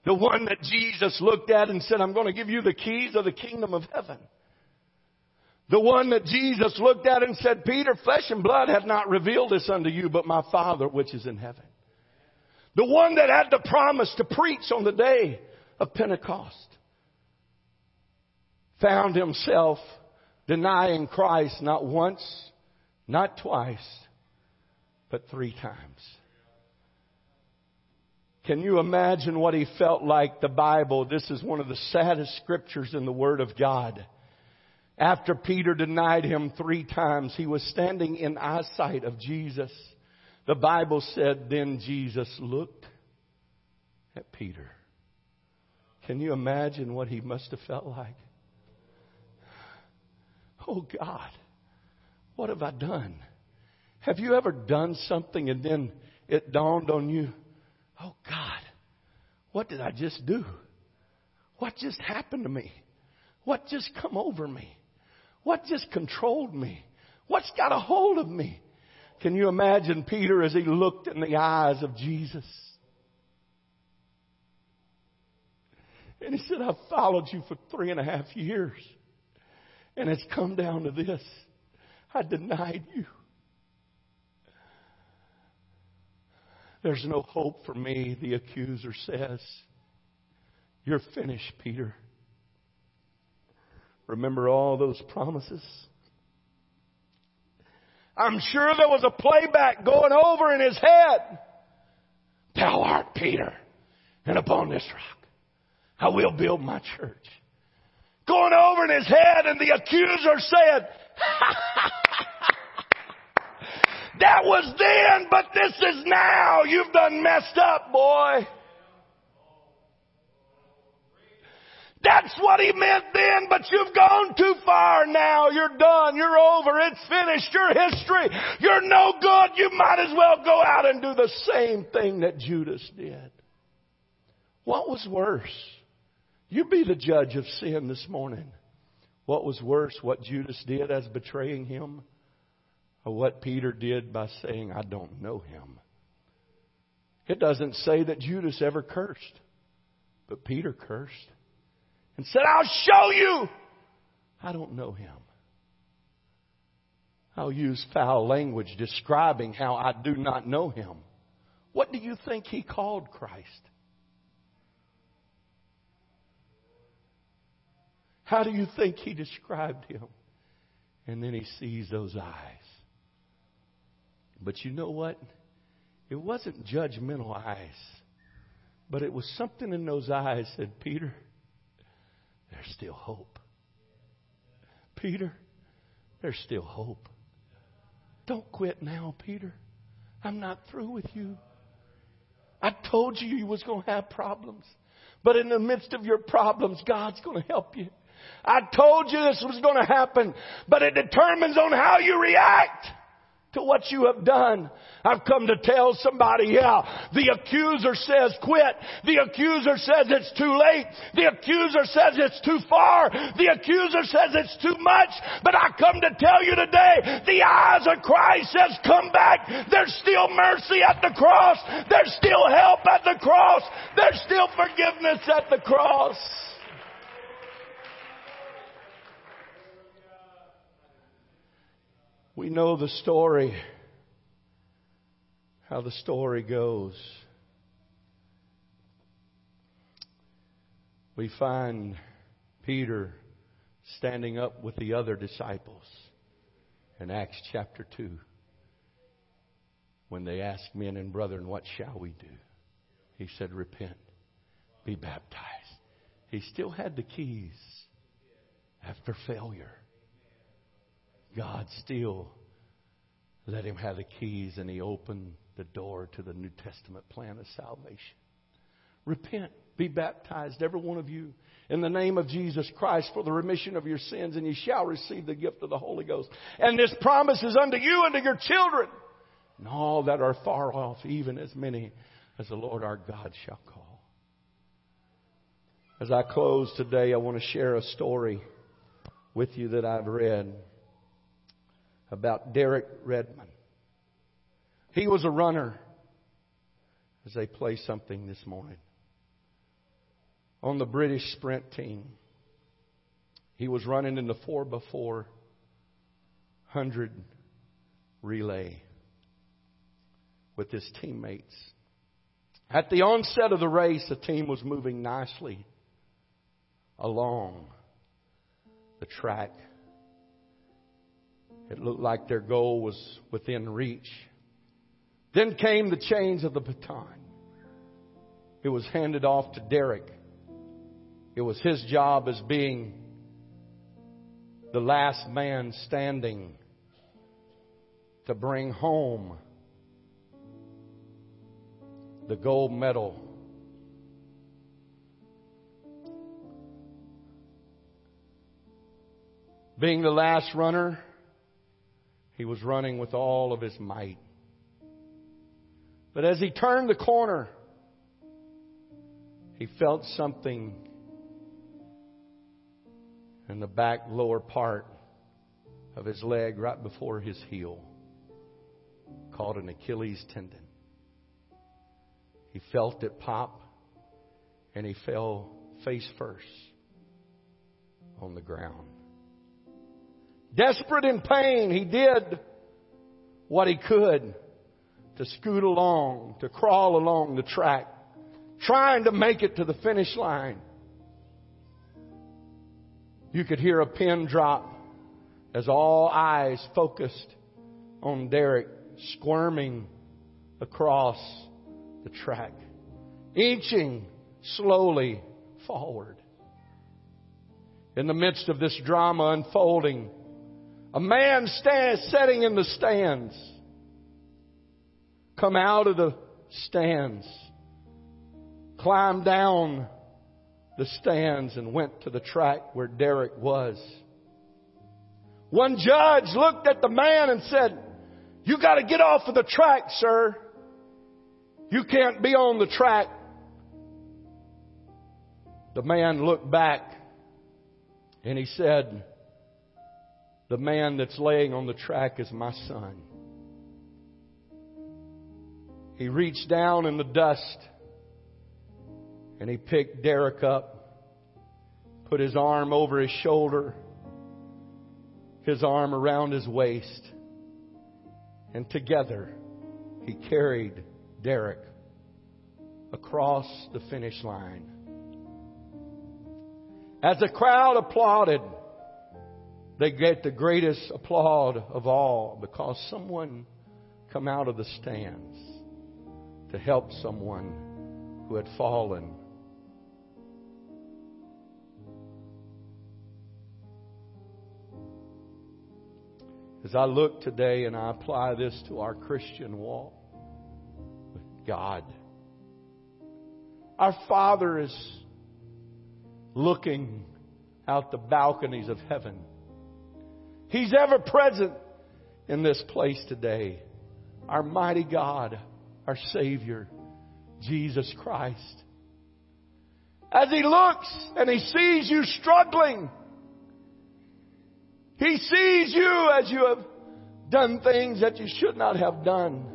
the one that Jesus looked at and said, I'm going to give you the keys of the kingdom of heaven. The one that Jesus looked at and said, Peter, flesh and blood have not revealed this unto you, but my Father which is in heaven. The one that had the promise to preach on the day of Pentecost found himself denying Christ not once, not twice, but three times. Can you imagine what he felt like? The Bible, this is one of the saddest scriptures in the Word of God. After Peter denied him three times, he was standing in eyesight of Jesus. The Bible said, then Jesus looked at Peter. Can you imagine what he must have felt like? Oh God, what have I done? Have you ever done something and then it dawned on you, oh God, what did I just do? What just happened to me? What just come over me? What just controlled me? What's got a hold of me? Can you imagine Peter as he looked in the eyes of Jesus? And he said, I've followed you for three and a half years. And it's come down to this I denied you. There's no hope for me, the accuser says. You're finished, Peter. Remember all those promises? I'm sure there was a playback going over in his head. Thou art Peter, and upon this rock I will build my church. Going over in his head, and the accuser said, <laughs> That was then, but this is now. You've done messed up, boy. That's what he meant then, but you've gone too far now. You're done. You're over. It's finished. Your history. You're no good. You might as well go out and do the same thing that Judas did. What was worse? You be the judge of sin this morning. What was worse, what Judas did as betraying him, what Peter did by saying, I don't know him? It doesn't say that Judas ever cursed, but Peter cursed and said, I'll show you. I don't know him. I'll use foul language describing how I do not know him. What do you think he called Christ? How do you think he described him? And then he sees those eyes. But you know what? It wasn't judgmental eyes, but it was something in those eyes said, Peter, there's still hope. Peter, there's still hope. Don't quit now, Peter. I'm not through with you. I told you you was going to have problems. But in the midst of your problems, God's going to help you. I told you this was going to happen, but it determines on how you react to what you have done. I've come to tell somebody, yeah, the accuser says quit. The accuser says it's too late. The accuser says it's too far. The accuser says it's too much. But I come to tell you today, the eyes of Christ says come back. There's still mercy at the cross. There's still help at the cross. There's still forgiveness at the cross. We know the story, how the story goes. We find Peter standing up with the other disciples in Acts chapter 2 when they asked men and brethren, What shall we do? He said, Repent, be baptized. He still had the keys after failure. God still let him have the keys and he opened the door to the New Testament plan of salvation. Repent, be baptized, every one of you, in the name of Jesus Christ for the remission of your sins, and you shall receive the gift of the Holy Ghost. And this promise is unto you and to your children, and all that are far off, even as many as the Lord our God shall call. As I close today, I want to share a story with you that I've read about Derek Redmond. He was a runner as they play something this morning on the British sprint team. He was running in the 4 by 400 relay with his teammates. At the onset of the race, the team was moving nicely along the track it looked like their goal was within reach. Then came the change of the baton. It was handed off to Derek. It was his job as being the last man standing to bring home the gold medal. Being the last runner, he was running with all of his might. But as he turned the corner, he felt something in the back lower part of his leg right before his heel called an Achilles tendon. He felt it pop and he fell face first on the ground. Desperate in pain, he did what he could to scoot along, to crawl along the track, trying to make it to the finish line. You could hear a pin drop as all eyes focused on Derek squirming across the track, inching slowly forward. In the midst of this drama unfolding, a man stands sitting in the stands come out of the stands, climbed down the stands and went to the track where Derek was. One judge looked at the man and said, you gotta get off of the track, sir. You can't be on the track. The man looked back and he said, the man that's laying on the track is my son. He reached down in the dust and he picked Derek up, put his arm over his shoulder, his arm around his waist, and together he carried Derek across the finish line. As the crowd applauded, they get the greatest applaud of all because someone come out of the stands to help someone who had fallen. As I look today and I apply this to our Christian walk with God, our Father is looking out the balconies of heaven. He's ever present in this place today. Our mighty God our Savior, Jesus Christ. As He looks and He sees you struggling, He sees you as you have done things that you should not have done.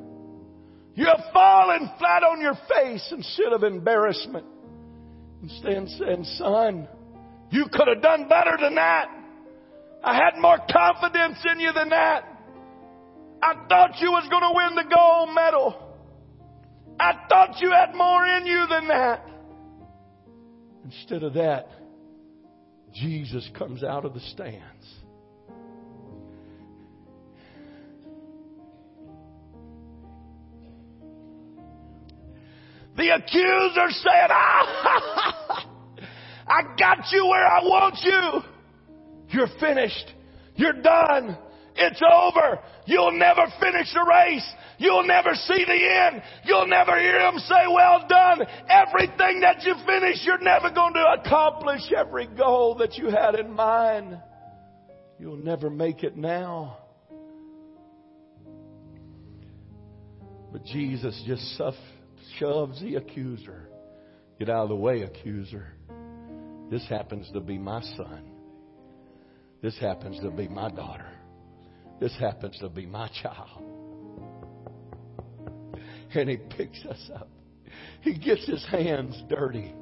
You have fallen flat on your face instead of embarrassment. Instead saying, son, you could have done better than that. I had more confidence in you than that. I thought you was going to win the gold medal. I thought you had more in you than that. Instead of that, Jesus comes out of the stands. The accuser said, ah, <laughs> I got you where I want you. You're finished. You're done. It's over. You'll never finish the race. You'll never see the end. You'll never hear him say, well done. Everything that you finish, you're never going to accomplish every goal that you had in mind. You'll never make it now. But Jesus just shoves the accuser. Get out of the way, accuser. This happens to be my son. This happens to be my daughter. This happens to be my child and he picks us up. He gets his hands dirty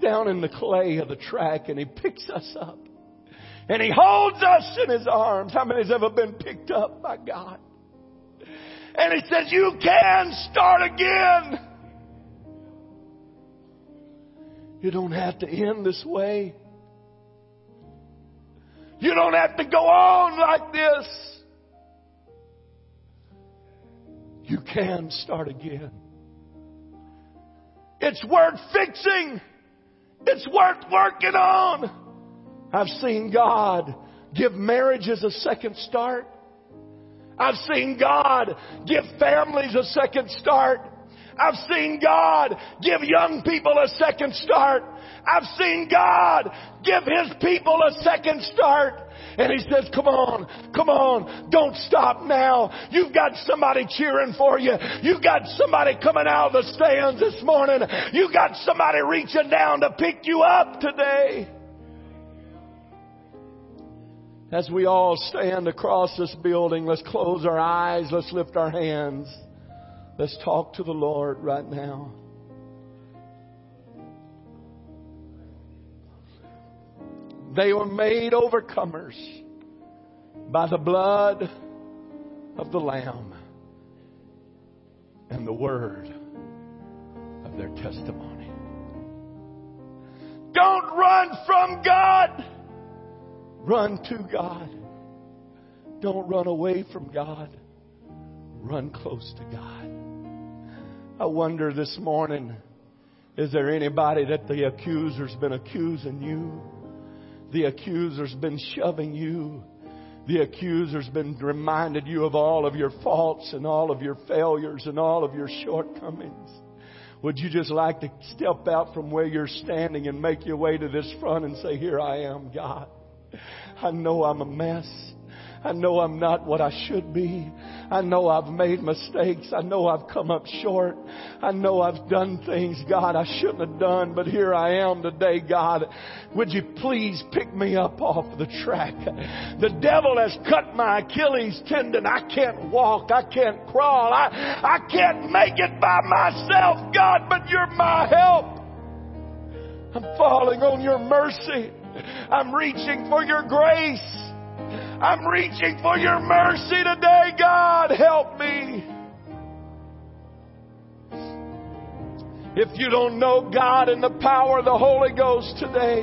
down in the clay of the track and he picks us up. And he holds us in his arms. How many has ever been picked up by God? And he says, you can start again. You don't have to end this way. You don't have to go on like this. you can start again. It's worth fixing. It's worth working on. I've seen God give marriages a second start. I've seen God give families a second start. I've seen God give young people a second start. I've seen God give His people a second start. And he says, come on, come on, don't stop now. You've got somebody cheering for you. You've got somebody coming out of the stands this morning. You've got somebody reaching down to pick you up today. As we all stand across this building, let's close our eyes, let's lift our hands. Let's talk to the Lord right now. They were made overcomers by the blood of the Lamb and the word of their testimony. Don't run from God. Run to God. Don't run away from God. Run close to God. I wonder this morning, is there anybody that the accuser's been accusing you? The accuser's been shoving you. The accuser's been reminded you of all of your faults and all of your failures and all of your shortcomings. Would you just like to step out from where you're standing and make your way to this front and say, Here I am, God. I know I'm a mess. I know I'm not what I should be. I know I've made mistakes. I know I've come up short. I know I've done things, God, I shouldn't have done, but here I am today, God. Would you please pick me up off the track? The devil has cut my Achilles tendon. I can't walk. I can't crawl. I, I can't make it by myself, God, but you're my help. I'm falling on your mercy. I'm reaching for your grace. I'm reaching for your mercy today, God. Help me. If you don't know God and the power of the Holy Ghost today,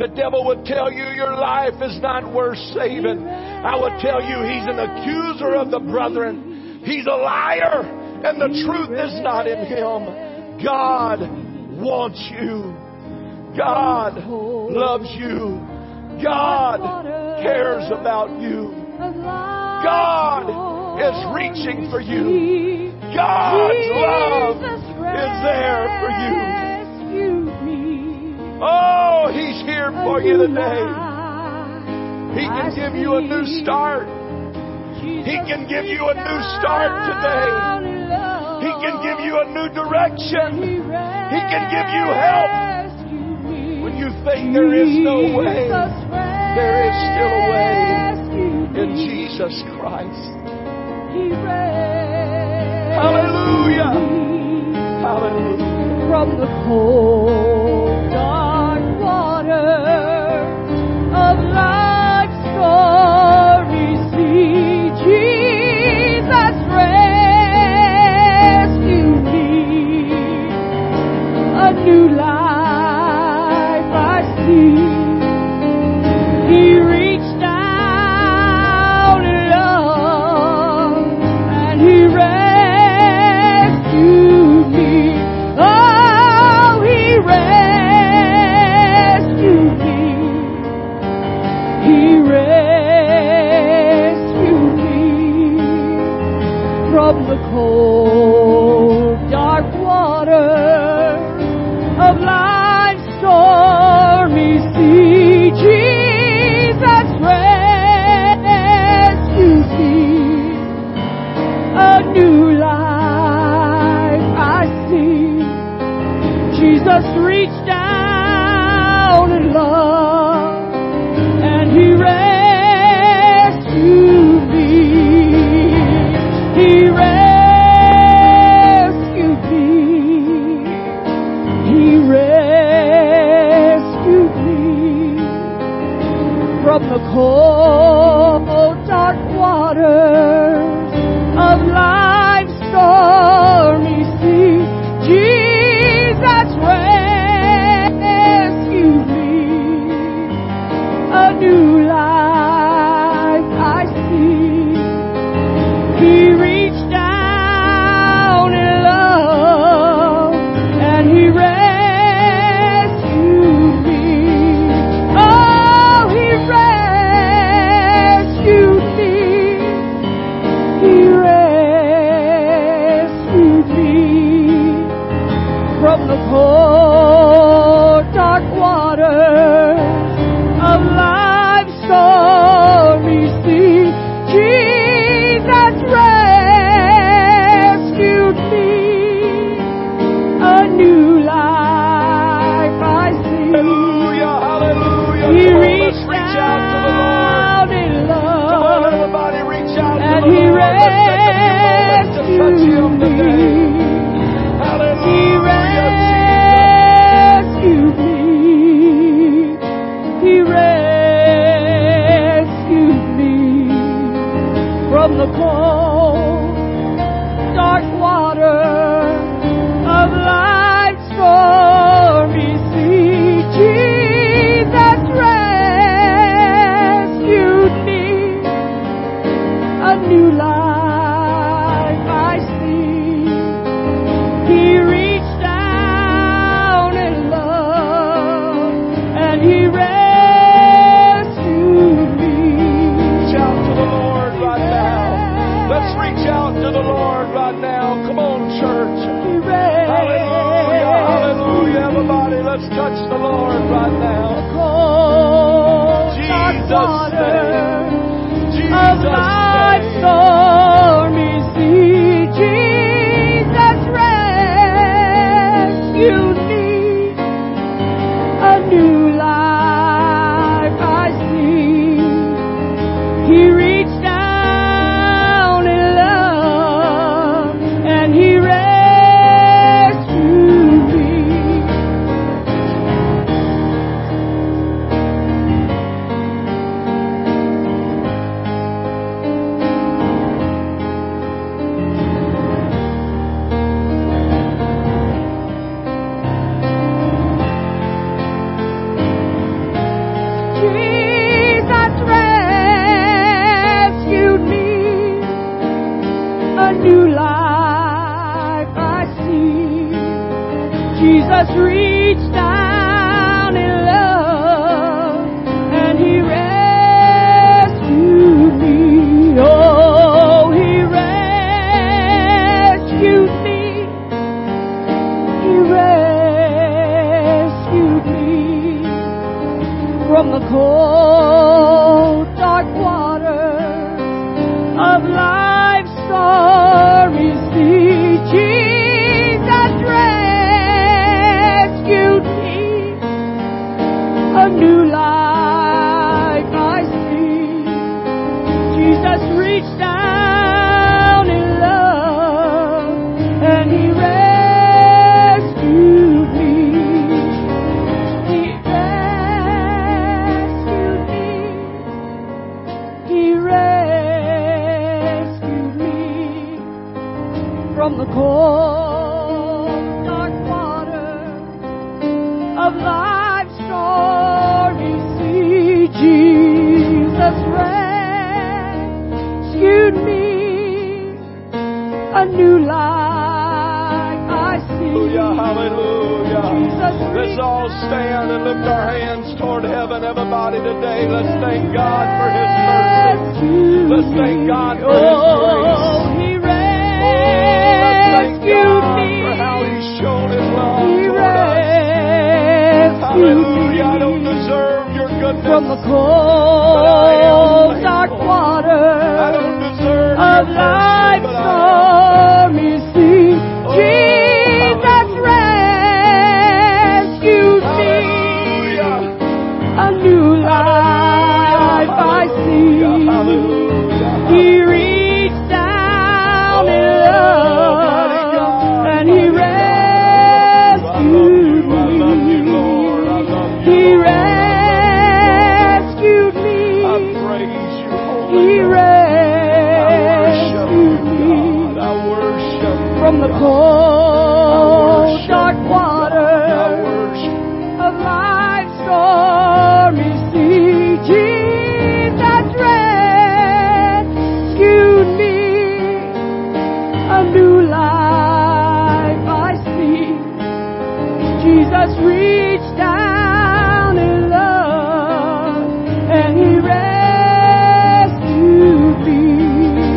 the devil would tell you your life is not worth saving. I would tell you he's an accuser of the brethren. He's a liar and the truth is not in him. God wants you. God loves you. God cares about you. God is reaching for you. God's love is there for you. Oh, He's here for you today. He can give you a new start. He can give you a new start today. He can give you a new direction. He can give you help when you think there is no way. There is still a way in Jesus Christ. Hallelujah. Hallelujah. From the cold, dark from the cold. Dark